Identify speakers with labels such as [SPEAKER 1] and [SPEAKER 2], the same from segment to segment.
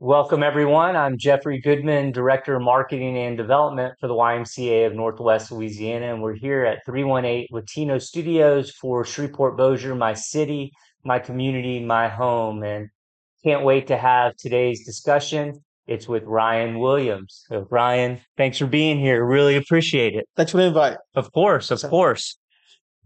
[SPEAKER 1] Welcome, everyone. I'm Jeffrey Goodman, Director of Marketing and Development for the YMCA of Northwest Louisiana, and we're here at 318 Latino Studios for Shreveport Bossier, my city, my community, my home. And can't wait to have today's discussion. It's with Ryan Williams. So, Ryan, thanks for being here. Really appreciate it.
[SPEAKER 2] Thanks for the invite.
[SPEAKER 1] Of course, of course.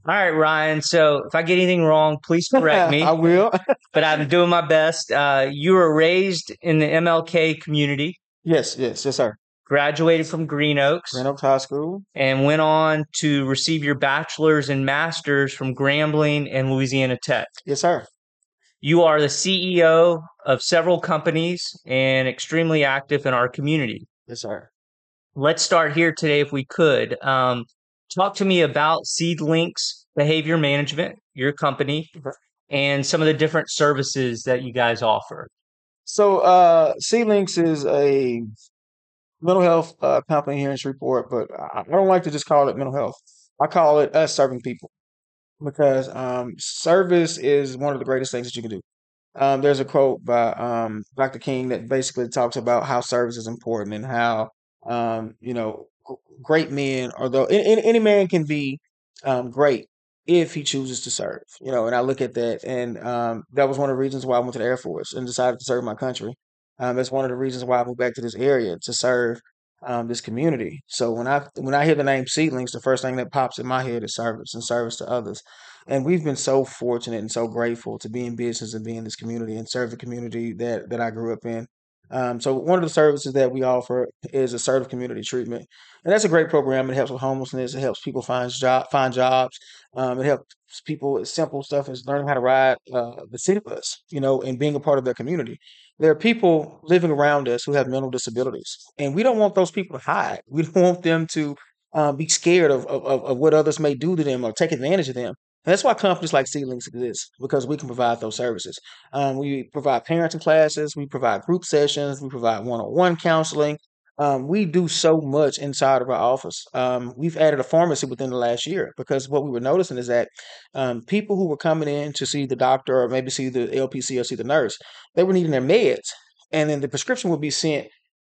[SPEAKER 1] All right, Ryan. So if I get anything wrong, please correct me.
[SPEAKER 2] I will.
[SPEAKER 1] but I'm doing my best. Uh, you were raised in the MLK community,
[SPEAKER 2] yes, yes, yes, sir.
[SPEAKER 1] graduated from Green Oaks,
[SPEAKER 2] Grand Oaks High School.
[SPEAKER 1] and went on to receive your bachelor's and master's from Grambling and Louisiana Tech.
[SPEAKER 2] Yes, sir.
[SPEAKER 1] You are the CEO of several companies and extremely active in our community.
[SPEAKER 2] Yes, sir.
[SPEAKER 1] Let's start here today, if we could. Um, talk to me about SeedLinks Behavior Management, your company, and some of the different services that you guys offer.
[SPEAKER 2] So, uh, Seedlinks is a mental health uh, company here in Shreveport, but I don't like to just call it mental health. I call it us serving people because um, service is one of the greatest things that you can do. Um, there's a quote by um, Dr. King that basically talks about how service is important and how um, you know great men, although any, any man can be um, great if he chooses to serve. You know, and I look at that, and um, that was one of the reasons why I went to the Air Force and decided to serve my country. Um, that's one of the reasons why I moved back to this area to serve um, this community. So when I when I hear the name Seedlinks, the first thing that pops in my head is service and service to others. And we've been so fortunate and so grateful to be in business and be in this community and serve the community that that I grew up in. Um, so one of the services that we offer is assertive community treatment, and that's a great program. It helps with homelessness. It helps people find job find jobs. Um, it helps people with simple stuff as learning how to ride uh, the city bus, you know, and being a part of their community. There are people living around us who have mental disabilities, and we don't want those people to hide. We don't want them to um, be scared of of of what others may do to them or take advantage of them. And that's why companies like Seedlinks exist because we can provide those services. Um, we provide parenting classes, we provide group sessions, we provide one-on-one counseling. Um, we do so much inside of our office. Um, we've added a pharmacy within the last year because what we were noticing is that um, people who were coming in to see the doctor or maybe see the LPC or see the nurse, they were needing their meds, and then the prescription would be sent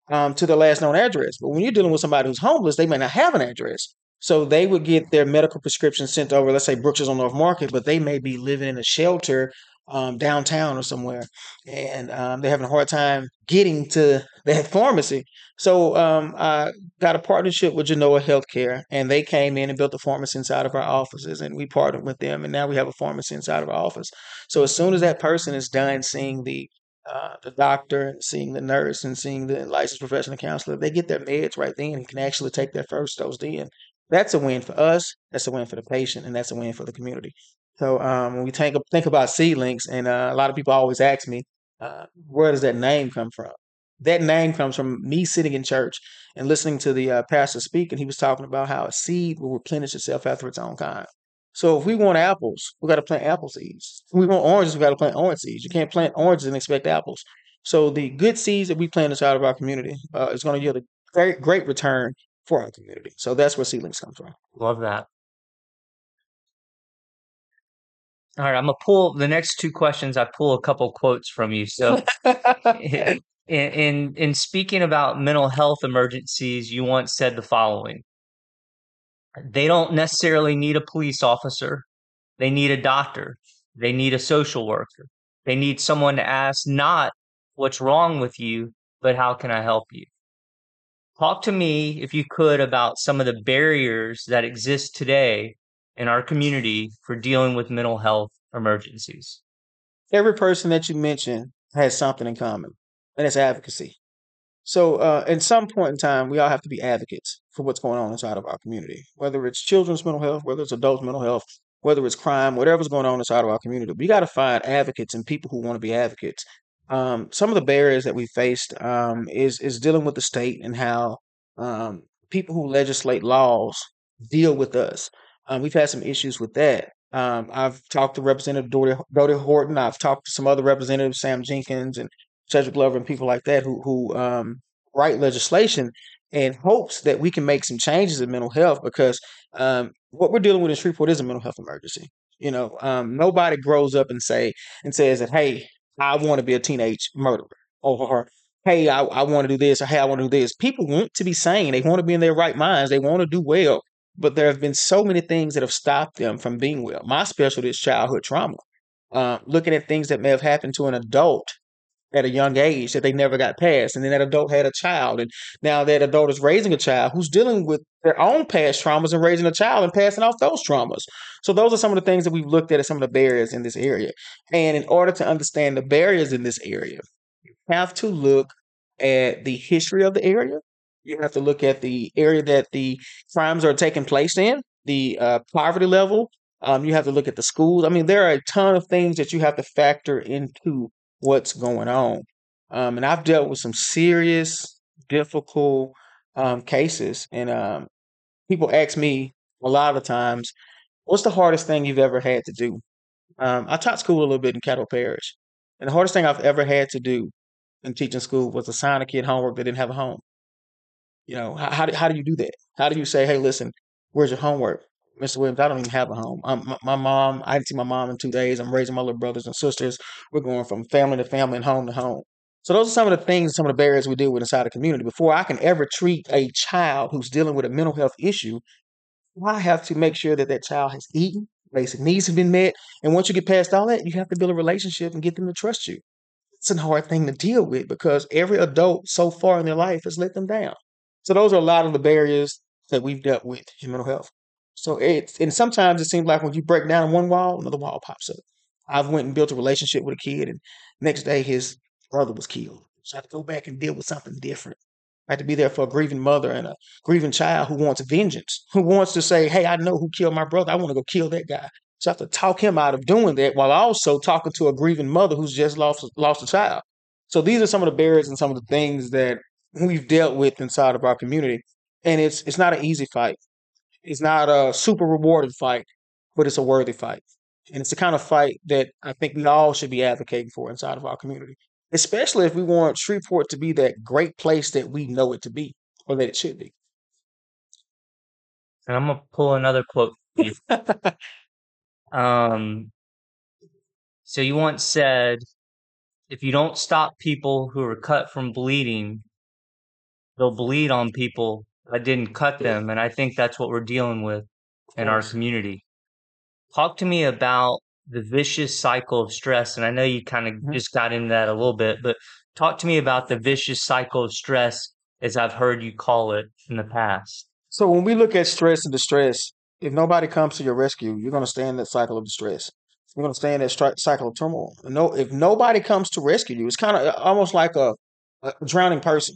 [SPEAKER 2] um, to their last known address. But when you're dealing with somebody who's homeless, they may not have an address. So they would get their medical prescription sent over, let's say Brooks's on North Market, but they may be living in a shelter um, downtown or somewhere, and um, they're having a hard time getting to that pharmacy. So um, I got a partnership with Genoa Healthcare, and they came in and built a pharmacy inside of our offices, and we partnered with them, and now we have a pharmacy inside of our office. So as soon as that person is done seeing the uh, the doctor and seeing the nurse and seeing the licensed professional counselor, they get their meds right then and can actually take their first dose then. That's a win for us. That's a win for the patient, and that's a win for the community. So um, when we think think about Seedlinks, and uh, a lot of people always ask me, uh, where does that name come from? That name comes from me sitting in church and listening to the uh, pastor speak, and he was talking about how a seed will replenish itself after its own kind. So if we want apples, we got to plant apple seeds. If we want oranges, we got to plant orange seeds. You can't plant oranges and expect apples. So the good seeds that we plant inside of our community uh, is going to yield a very great return for our community. So that's where Seedlinks comes from.
[SPEAKER 1] Love that. All right, I'm gonna pull the next two questions. I pull a couple quotes from you. So, in in, in speaking about mental health emergencies, you once said the following: They don't necessarily need a police officer. They need a doctor. They need a social worker. They need someone to ask not what's wrong with you, but how can I help you? Talk to me, if you could, about some of the barriers that exist today in our community for dealing with mental health emergencies.
[SPEAKER 2] Every person that you mention has something in common, and it's advocacy. So, uh, at some point in time, we all have to be advocates for what's going on inside of our community, whether it's children's mental health, whether it's adults' mental health, whether it's crime, whatever's going on inside of our community. We got to find advocates and people who want to be advocates. Um, some of the barriers that we faced um, is is dealing with the state and how um, people who legislate laws deal with us. Um, we've had some issues with that. Um, I've talked to Representative Dodie Horton. I've talked to some other representatives, Sam Jenkins and Cedric Glover, and people like that who who um, write legislation in hopes that we can make some changes in mental health because what we're dealing with in Shreveport is a mental health emergency. You know, nobody grows up and say and says that, "Hey, I want to be a teenage murderer," or hey, I, I want to do this, or hey, I want to do this. People want to be sane. They want to be in their right minds. They want to do well. But there have been so many things that have stopped them from being well. My specialty is childhood trauma. Uh, looking at things that may have happened to an adult at a young age that they never got past. And then that adult had a child. And now that adult is raising a child who's dealing with their own past traumas and raising a child and passing off those traumas. So those are some of the things that we've looked at as some of the barriers in this area. And in order to understand the barriers in this area, you have to look at the history of the area. You have to look at the area that the crimes are taking place in, the uh, poverty level. Um, you have to look at the schools. I mean, there are a ton of things that you have to factor into what's going on. Um, and I've dealt with some serious, difficult um, cases. And um, people ask me a lot of times, what's the hardest thing you've ever had to do? Um, I taught school a little bit in Caddo Parish. And the hardest thing I've ever had to do in teaching school was assign a kid homework that didn't have a home. You know, how, how, do, how do you do that? How do you say, hey, listen, where's your homework? Mr. Williams, I don't even have a home. My, my, mom, I didn't see my mom in two days. I'm raising my little brothers and sisters. We're going from family to family and home to home. So those are some of the things, some of the barriers we deal with inside the community. Before I can ever treat a child who's dealing with a mental health issue, I have to make sure that that child has eaten, basic needs have been met, and once you get past all that, you have to build a relationship and get them to trust you. It's a hard thing to deal with because every adult so far in their life has let them down. So those are a lot of the barriers that we've dealt with in mental health. So it's and sometimes it seems like when you break down one wall, another wall pops up. I've went and built a relationship with a kid, and next day his brother was killed. So I had to go back and deal with something different. I had to be there for a grieving mother and a grieving child who wants vengeance, who wants to say, "Hey, I know who killed my brother. I want to go kill that guy." So I have to talk him out of doing that while also talking to a grieving mother who's just lost lost a child. So these are some of the barriers and some of the things that we've dealt with inside of our community. And it's it's not an easy fight. It's not a super rewarding fight, but it's a worthy fight. And it's the kind of fight that I think we all should be advocating for inside of our community, especially if we want Shreveport to be that great place that we know it to be or that it should be.
[SPEAKER 1] And I'm gonna pull another quote. um, so you once said, "If you don't stop people who are cut from bleeding, they'll bleed on people I didn't cut them. And I think that's what we're dealing with in our community. Talk to me about the vicious cycle of stress. And I know you kind of mm-hmm. just got into that a little bit, but talk to me about the vicious cycle of stress as I've heard you call it in the past.
[SPEAKER 2] So when we look at stress and distress, if nobody comes to your rescue, you're going to stay in that cycle of distress. You're going to stay in that stri- cycle of turmoil. No, if nobody comes to rescue you, it's kind of uh, almost like a, a drowning person.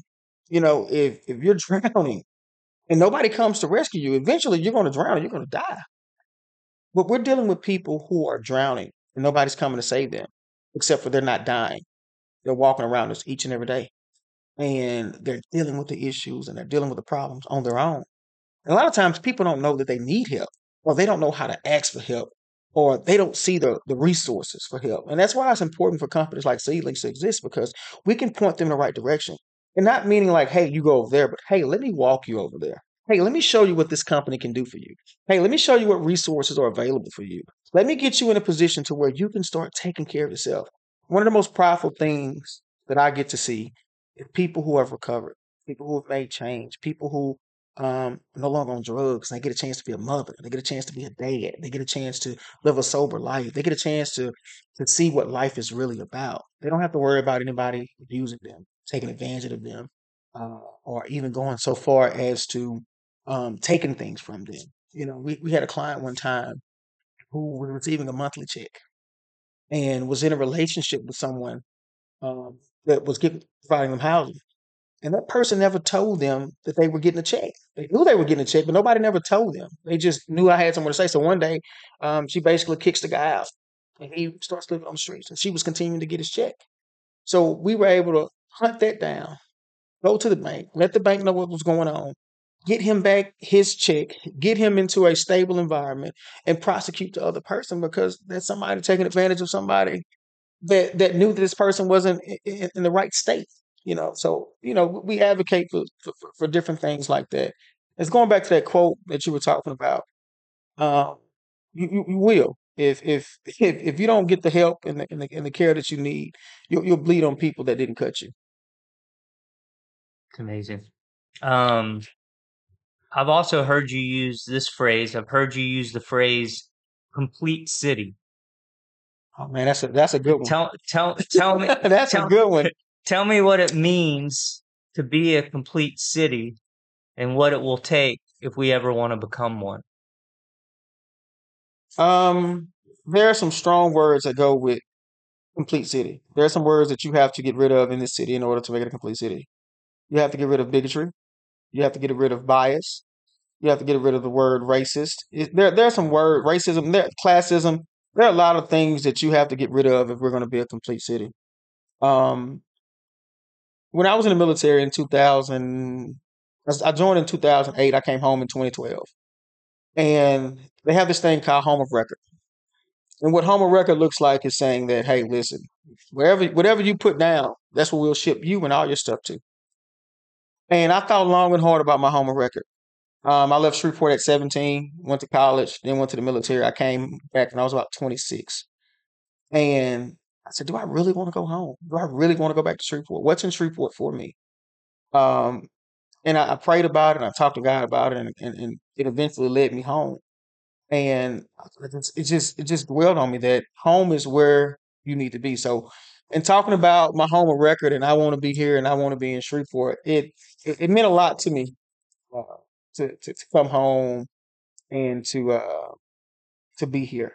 [SPEAKER 2] You know, if if you're drowning and nobody comes to rescue you, eventually you're going to drown you're going to die. But we're dealing with people who are drowning and nobody's coming to save them, except for they're not dying. They're walking around us each and every day. And they're dealing with the issues and they're dealing with the problems on their own. And a lot of times people don't know that they need help or they don't know how to ask for help or they don't see the, the resources for help. And that's why it's important for companies like Seedlinks to exist because we can point them in the right direction. And not meaning like, hey, you go over there, but hey, let me walk you over there. Hey, let me show you what this company can do for you. Hey, let me show you what resources are available for you. Let me get you in a position to where you can start taking care of yourself. One of the most powerful things that I get to see is people who have recovered, people who have made change, people who um, no longer on drugs. They get a chance to be a mother. They get a chance to be a dad. They get a chance to live a sober life. They get a chance to to see what life is really about. They don't have to worry about anybody abusing them taking advantage of them, uh, or even going so far as to um, taking things from them. You know, we, we had a client one time who was receiving a monthly check and was in a relationship with someone um, that was giving, providing them housing. And that person never told them that they were getting a check. They knew they were getting a check, but nobody never told them. They just knew I had someone to say. So one day, um, she basically kicks the guy out, and he starts living on the streets. And she was continuing to get his check. So we were able to hunt that down, go to the bank, let the bank know what was going on, get him back his check, get him into a stable environment, and prosecute the other person because there's somebody taking advantage of somebody that that knew that this person wasn't in, in the right state. You know, so you know we advocate for, for, for different things like that. It's going back to that quote that you were talking about. Um, you, you, you will if if if if you don't get the help and the, and the, and the care that you need, you'll, you'll bleed on people that didn't cut you.
[SPEAKER 1] It's amazing. Um, I've also heard you use this phrase. I've heard you use the phrase "complete city."
[SPEAKER 2] Oh man, that's a that's a good one.
[SPEAKER 1] Tell tell tell me
[SPEAKER 2] that's
[SPEAKER 1] tell,
[SPEAKER 2] a good one.
[SPEAKER 1] tell me what it means to be a complete city and what it will take if we ever want to become one.
[SPEAKER 2] Um, there are some strong words that go with complete city. There are some words that you have to get rid of in this city in order to make it a complete city. You have to get rid of bigotry. You have to get rid of bias. You have to get rid of the word racist. There, there are some word racism, there, classism. There are a lot of things that you have to get rid of if we're going to be a complete city. Um, when I was in the military in 2000, I joined in 2008. I came home in 2012, and they have this thing called home of record. And what home of record looks like is saying that, hey, listen, wherever whatever you put down, that's what we'll ship you and all your stuff to. And I thought long and hard about my home of record. Um, I left Shreveport at 17, went to college, then went to the military. I came back when I was about 26. And I said, do I really want to go home? Do I really want to go back to Shreveport? What's in Shreveport for me? Um, and I, I, prayed about it and I talked to God about it and, and, and it eventually led me home. And it just it just dwelled on me that home is where you need to be. So and talking about my home of record and I want to be here and I want to be in Shreveport, it, it, it meant a lot to me uh, to, to, to come home and to uh, to be here.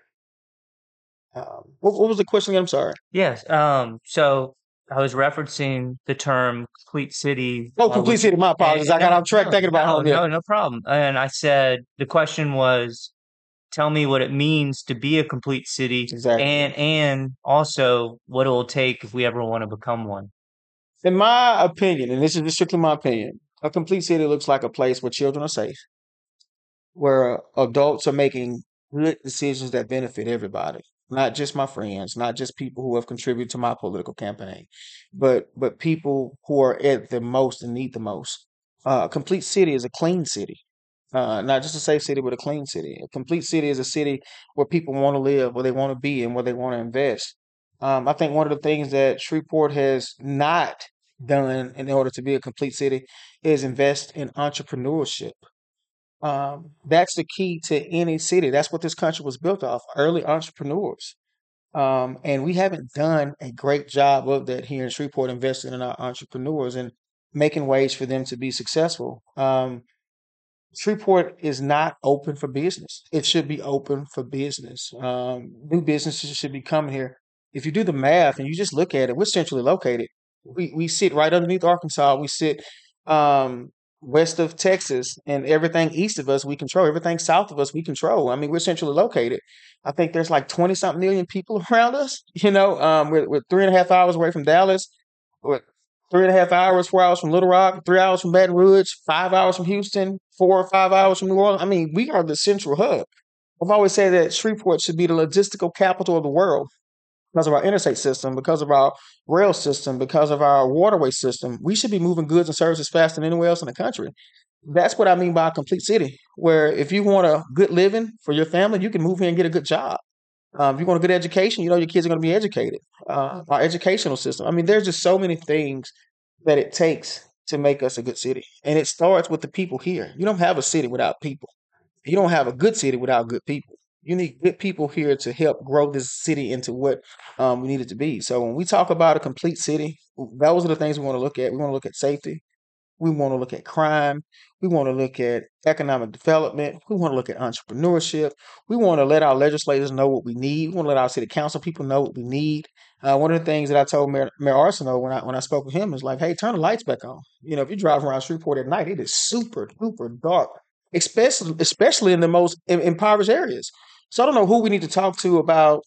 [SPEAKER 2] Um, what, what was the question? Again? I'm sorry.
[SPEAKER 1] Yes. Um. So I was referencing the term complete city.
[SPEAKER 2] Oh, complete city. My apologies. I got off track
[SPEAKER 1] no,
[SPEAKER 2] thinking about
[SPEAKER 1] no,
[SPEAKER 2] home.
[SPEAKER 1] No, no problem. And I said the question was, tell me what it means to be a complete city,
[SPEAKER 2] exactly.
[SPEAKER 1] and and also what it will take if we ever want to become one.
[SPEAKER 2] In my opinion, and this is strictly my opinion, a complete city looks like a place where children are safe, where adults are making good decisions that benefit everybody, not just my friends, not just people who have contributed to my political campaign, but but people who are at the most and need the most. Uh, a complete city is a clean city, uh, not just a safe city, but a clean city. A complete city is a city where people want to live, where they want to be, and where they want to invest. Um, I think one of the things that Shreveport has not done in order to be a complete city is invest in entrepreneurship. Um, that's the key to any city. That's what this country was built off early entrepreneurs. Um, and we haven't done a great job of that here in Shreveport, investing in our entrepreneurs and making ways for them to be successful. Um, Shreveport is not open for business. It should be open for business. Um, new businesses should be coming here. If you do the math and you just look at it, we're centrally located. We we sit right underneath Arkansas. We sit um, west of Texas, and everything east of us we control. Everything south of us we control. I mean, we're centrally located. I think there's like twenty something million people around us. You know, um, we're, we're three and a half hours away from Dallas. We're three and a half hours, four hours from Little Rock, three hours from Baton Rouge, five hours from Houston, four or five hours from New Orleans. I mean, we are the central hub. I've always said that Shreveport should be the logistical capital of the world because of our interstate system, because of our rail system, because of our waterway system. We should be moving goods and services faster than anywhere else in the country. That's what I mean by a complete city, where if you want a good living for your family, you can move here and get a good job. Um, if you want a good education, you know your kids are going to be educated. Uh, our educational system. I mean, there's just so many things that it takes to make us a good city, and it starts with the people here. You don't have a city without people. You don't have a good city without good people you need good people here to help grow this city into what um, we need it to be. So when we talk about a complete city, those are the things we want to look at. We want to look at safety. We want to look at crime. We want to look at economic development. We want to look at entrepreneurship. We want to let our legislators know what we need. We want to let our city council people know what we need. Uh, one of the things that I told Mayor, Mayor Arceneaux when I when I spoke with him is like, hey, turn the lights back on. You know, if you drive around Shreveport at night, it is super duper dark, especially especially in the most impoverished areas. So I don't know who we need to talk to about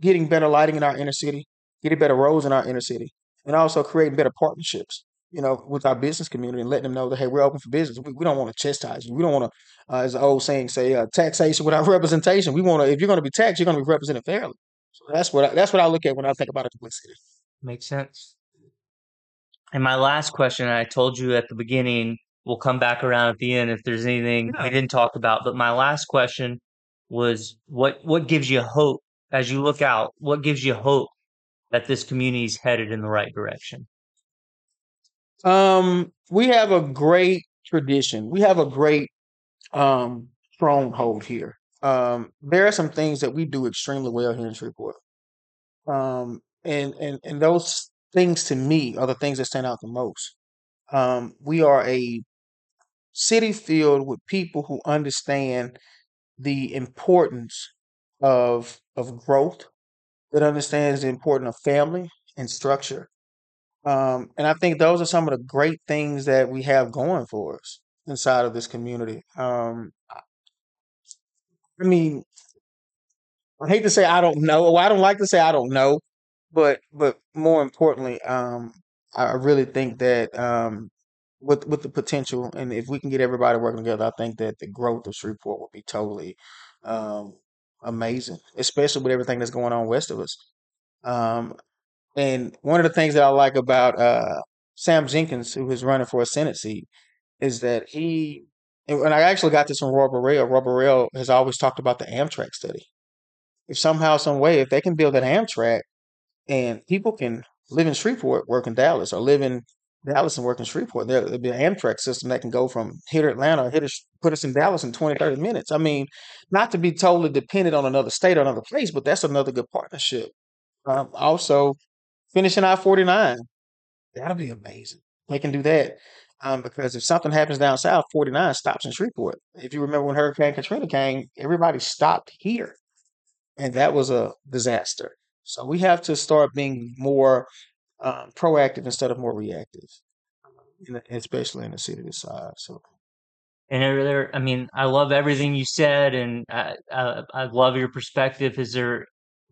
[SPEAKER 2] getting better lighting in our inner city, getting better roads in our inner city, and also creating better partnerships, you know, with our business community and letting them know that, hey, we're open for business. We, we don't want to chastise you. We don't want to, uh, as the old saying say, uh, taxation without representation. We want to, if you're going to be taxed, you're going to be represented fairly. So that's what I, that's what I look at when I think about a city.
[SPEAKER 1] Makes sense. And my last question, I told you at the beginning, we'll come back around at the end if there's anything yeah. we didn't talk about. But my last question was what what gives you hope as you look out? What gives you hope that this community is headed in the right direction?
[SPEAKER 2] Um, we have a great tradition. We have a great um stronghold here. Um, there are some things that we do extremely well here in Shreveport. Um, and and and those things to me are the things that stand out the most. Um, we are a city filled with people who understand the importance of of growth, that understands the importance of family and structure. Um, and I think those are some of the great things that we have going for us inside of this community. Um, I mean, I hate to say I don't know. Well, I don't like to say I don't know, but but more importantly, um, I really think that um, with with the potential, and if we can get everybody working together, I think that the growth of Shreveport will be totally um, amazing, especially with everything that's going on west of us. Um, and one of the things that I like about uh, Sam Jenkins, who is running for a Senate seat, is that he, and I actually got this from Roy Burrell. Roy Burrell has always talked about the Amtrak study. If somehow, some way, if they can build an Amtrak and people can live in Shreveport, work in Dallas, or live in Dallas and work in Shreveport, there, will be an Amtrak system that can go from here to Atlanta, here to put us in Dallas in 20, 30 minutes. I mean, not to be totally dependent on another state or another place, but that's another good partnership. Um, also, finishing I 49, that'll be amazing. They can do that. Um, because if something happens down south, 49 stops in Shreveport. If you remember when Hurricane Katrina came, everybody stopped here. And that was a disaster. So we have to start being more um, proactive instead of more reactive, in the, especially in the city this size. So.
[SPEAKER 1] And there, I mean, I love everything you said, and I, I, I love your perspective. Is there,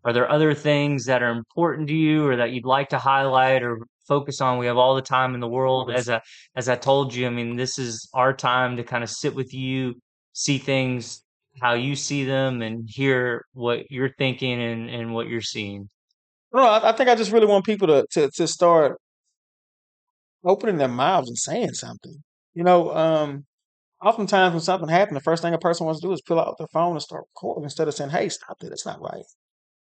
[SPEAKER 1] are there other things that are important to you, or that you'd like to highlight or focus on? We have all the time in the world. As I, as I told you, I mean, this is our time to kind of sit with you, see things how you see them, and hear what you're thinking and, and what you're seeing.
[SPEAKER 2] No, I, I think I just really want people to, to to start opening their mouths and saying something. You know, um, oftentimes when something happens, the first thing a person wants to do is pull out their phone and start recording instead of saying, "Hey, stop that! It's not right,"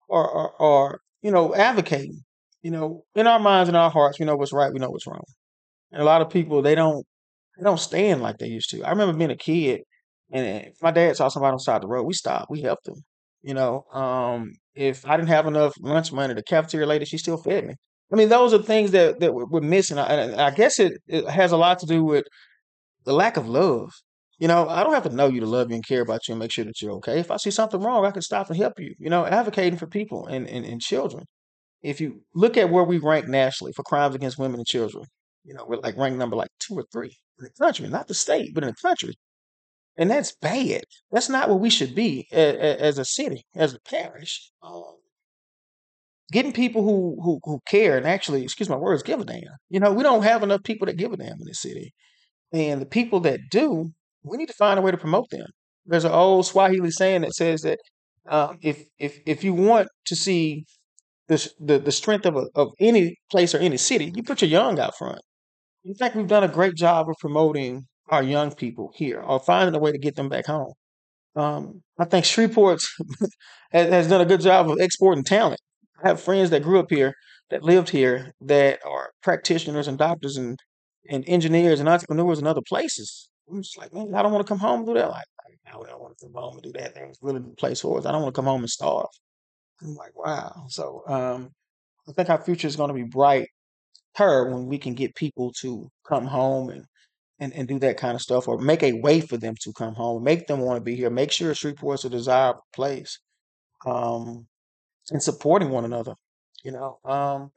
[SPEAKER 2] or, or or you know, advocating. You know, in our minds and our hearts, we know what's right, we know what's wrong. And a lot of people they don't they don't stand like they used to. I remember being a kid, and if my dad saw somebody on the side of the road, we stopped, we helped them. You know, um, if I didn't have enough lunch money, the cafeteria lady she still fed me. I mean, those are things that that we're missing. I, I guess it, it has a lot to do with the lack of love. You know, I don't have to know you to love you and care about you and make sure that you're okay. If I see something wrong, I can stop and help you. You know, advocating for people and, and, and children. If you look at where we rank nationally for crimes against women and children, you know, we're like ranked number like two or three in the country, not the state, but in the country. And that's bad. That's not what we should be as, a city, as a parish. Um, getting people who, who who care and actually, excuse my words, give a damn. You know, we don't have enough people that give a damn in this city, and the people that do, we need to find a way to promote them. There's an old Swahili saying that says that uh, if if if you want to see the the, the strength of a, of any place or any city, you put your young out front. In fact, we've done a great job of promoting our young people here or finding a way to get them back home. Um, I think Shreveport has done a good job of exporting talent. I have friends that grew up here, that lived here, that are practitioners and doctors and, and engineers and entrepreneurs in other places. I'm just like, man, I don't want to come home and do that. Like, I don't want to come home and do that. That's really the place for us. I don't want to come home and starve. I'm like, wow. So um, I think our future is going to be bright her when we can get people to come home and and, and do that kind of stuff or make a way for them to come home, make them want to be here, make sure Shreveport's a desirable place. Um, and supporting one another. You know, um,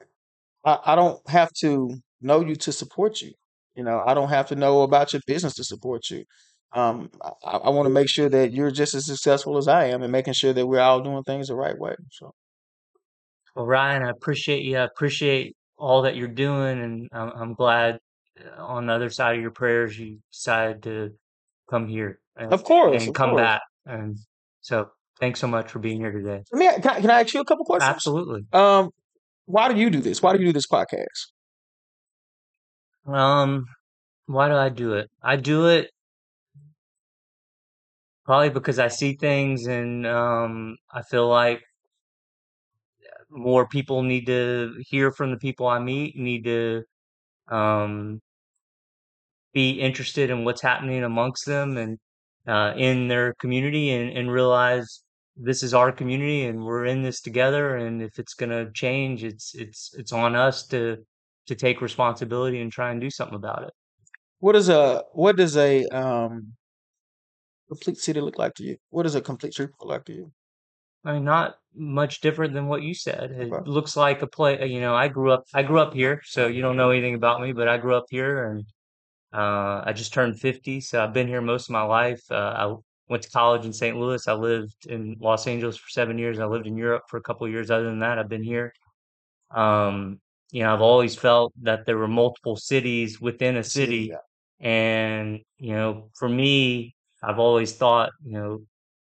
[SPEAKER 2] I, I don't have to know you to support you. You know, I don't have to know about your business to support you. Um, I, I want to make sure that you're just as successful as I am, and making sure that we're all doing things the right way. So,
[SPEAKER 1] well, Ryan, I appreciate you. I appreciate all that you're doing, and I'm, I'm glad on the other side of your prayers you decided to come here
[SPEAKER 2] and, of course,
[SPEAKER 1] and
[SPEAKER 2] of
[SPEAKER 1] come
[SPEAKER 2] course.
[SPEAKER 1] back. And so, thanks so much for being here today.
[SPEAKER 2] Let me, can, I, can I ask you a couple questions?
[SPEAKER 1] Absolutely.
[SPEAKER 2] Um, why do you do this? Why do you do this podcast?
[SPEAKER 1] Um, why do I do it? I do it probably because I see things and um, I feel like more people need to hear from the people I meet, need to um, be interested in what's happening amongst them and uh, in their community and, and realize this is our community and we're in this together and if it's going to change it's it's it's on us to to take responsibility and try and do something about it
[SPEAKER 2] What is a what does a um complete city look like to you? What does a complete street look like to you?
[SPEAKER 1] I mean, not much different than what you said. It
[SPEAKER 2] Okay.
[SPEAKER 1] looks like a play. You know, I grew up. I grew up here, so you don't know anything about me, but I grew up here, and uh, I just turned fifty, so I've been here most of my life. Uh, I went to college in St. Louis. I lived in Los Angeles for seven years. I lived in Europe for a couple of years. Other than that, I've been here. Um, you know, I've always felt that there were multiple cities within a
[SPEAKER 2] city, yeah.
[SPEAKER 1] and you know, for me, I've always thought, you know,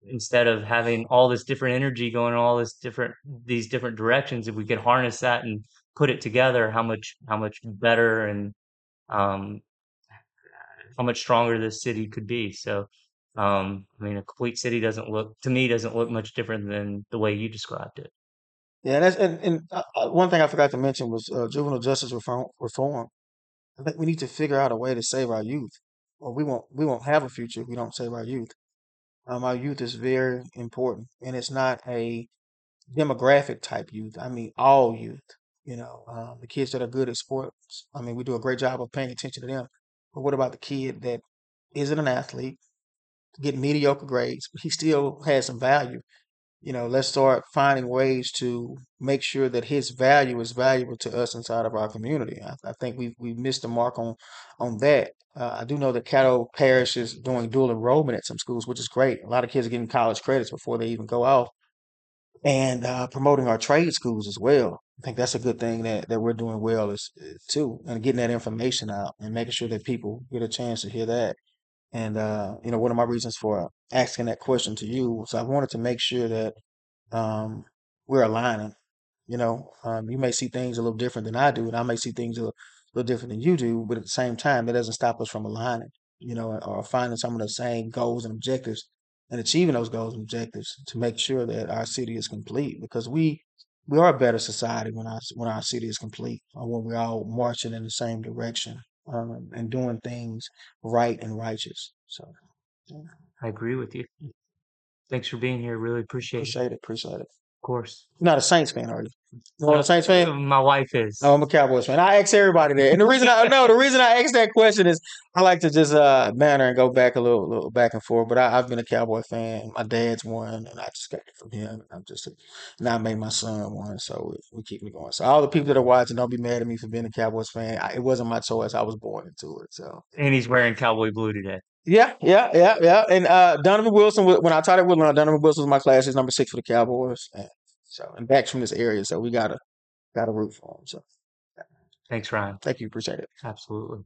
[SPEAKER 1] instead of having all this different energy going in all this different these different directions, if we could harness that and put it together, how much how much better and um, how much stronger this city could be. So, um, I mean, a complete city doesn't look to me doesn't look much different than the way you described it.
[SPEAKER 2] Yeah, that's and, and uh, uh, one thing I forgot to mention was uh, juvenile justice reform. Reform. I think we need to figure out a way to save our youth, or we won't we won't have a future if we don't save our youth. Um, our youth is very important, and it's not a demographic type youth. I mean, all youth. You know, um, the kids that are good at sports. I mean, we do a great job of paying attention to them. But what about the kid that isn't an athlete, get mediocre grades, but he still has some value? You know, let's start finding ways to make sure that his value is valuable to us inside of our community. I, I think we've we missed the mark on on that. Uh, I do know that Caddo Parish is doing dual enrollment at some schools, which is great. A lot of kids are getting college credits before they even go off, and uh, promoting our trade schools as well. I think that's a good thing that, that we're doing well is uh, too, and getting that information out and making sure that people get a chance to hear that. And uh, you know, one of my reasons for asking that question to you was I wanted to make sure that um, we're aligning. You know, um, you may see things a little different than I do, and I may see things a little different than you do, but at the same time, that doesn't stop us from aligning, you know, or finding some of the same goals and objectives and achieving those goals and objectives to make sure that our city is complete because we we are a better society when our when our city is complete or when we're all marching in the same direction um, and doing things right and righteous. So, yeah,
[SPEAKER 1] I agree with you. Thanks for being here. Really appreciate it.
[SPEAKER 2] appreciate it. Appreciate it.
[SPEAKER 1] Of course.
[SPEAKER 2] You're not a Saints fan, are you? You not
[SPEAKER 1] Uh,
[SPEAKER 2] a Saints fan?
[SPEAKER 1] my wife is.
[SPEAKER 2] Oh, I'm a Cowboys fan. I ask everybody that, and the reason I no, the reason I ask that question is I like to just uh banter and go back a little, little back and forth. But I, I've been a Cowboy fan. My dad's one, and I just got it from him. I'm just a, now I made my son one, so we, we keep me going. So all the people that are watching, don't be mad at me for being a Cowboys fan. I, it wasn't my choice. I was born into it. So
[SPEAKER 1] And he's wearing cowboy blue today.
[SPEAKER 2] Yeah, yeah, yeah, yeah. And uh Donovan Wilson, when I taught at Woodlawn, Donovan Wilson was my class. He's number six for the Cowboys. And so and Dak's from this area, so we gotta gotta root for him. So
[SPEAKER 1] Thanks, Ryan.
[SPEAKER 2] thank you, appreciate it.
[SPEAKER 1] Absolutely.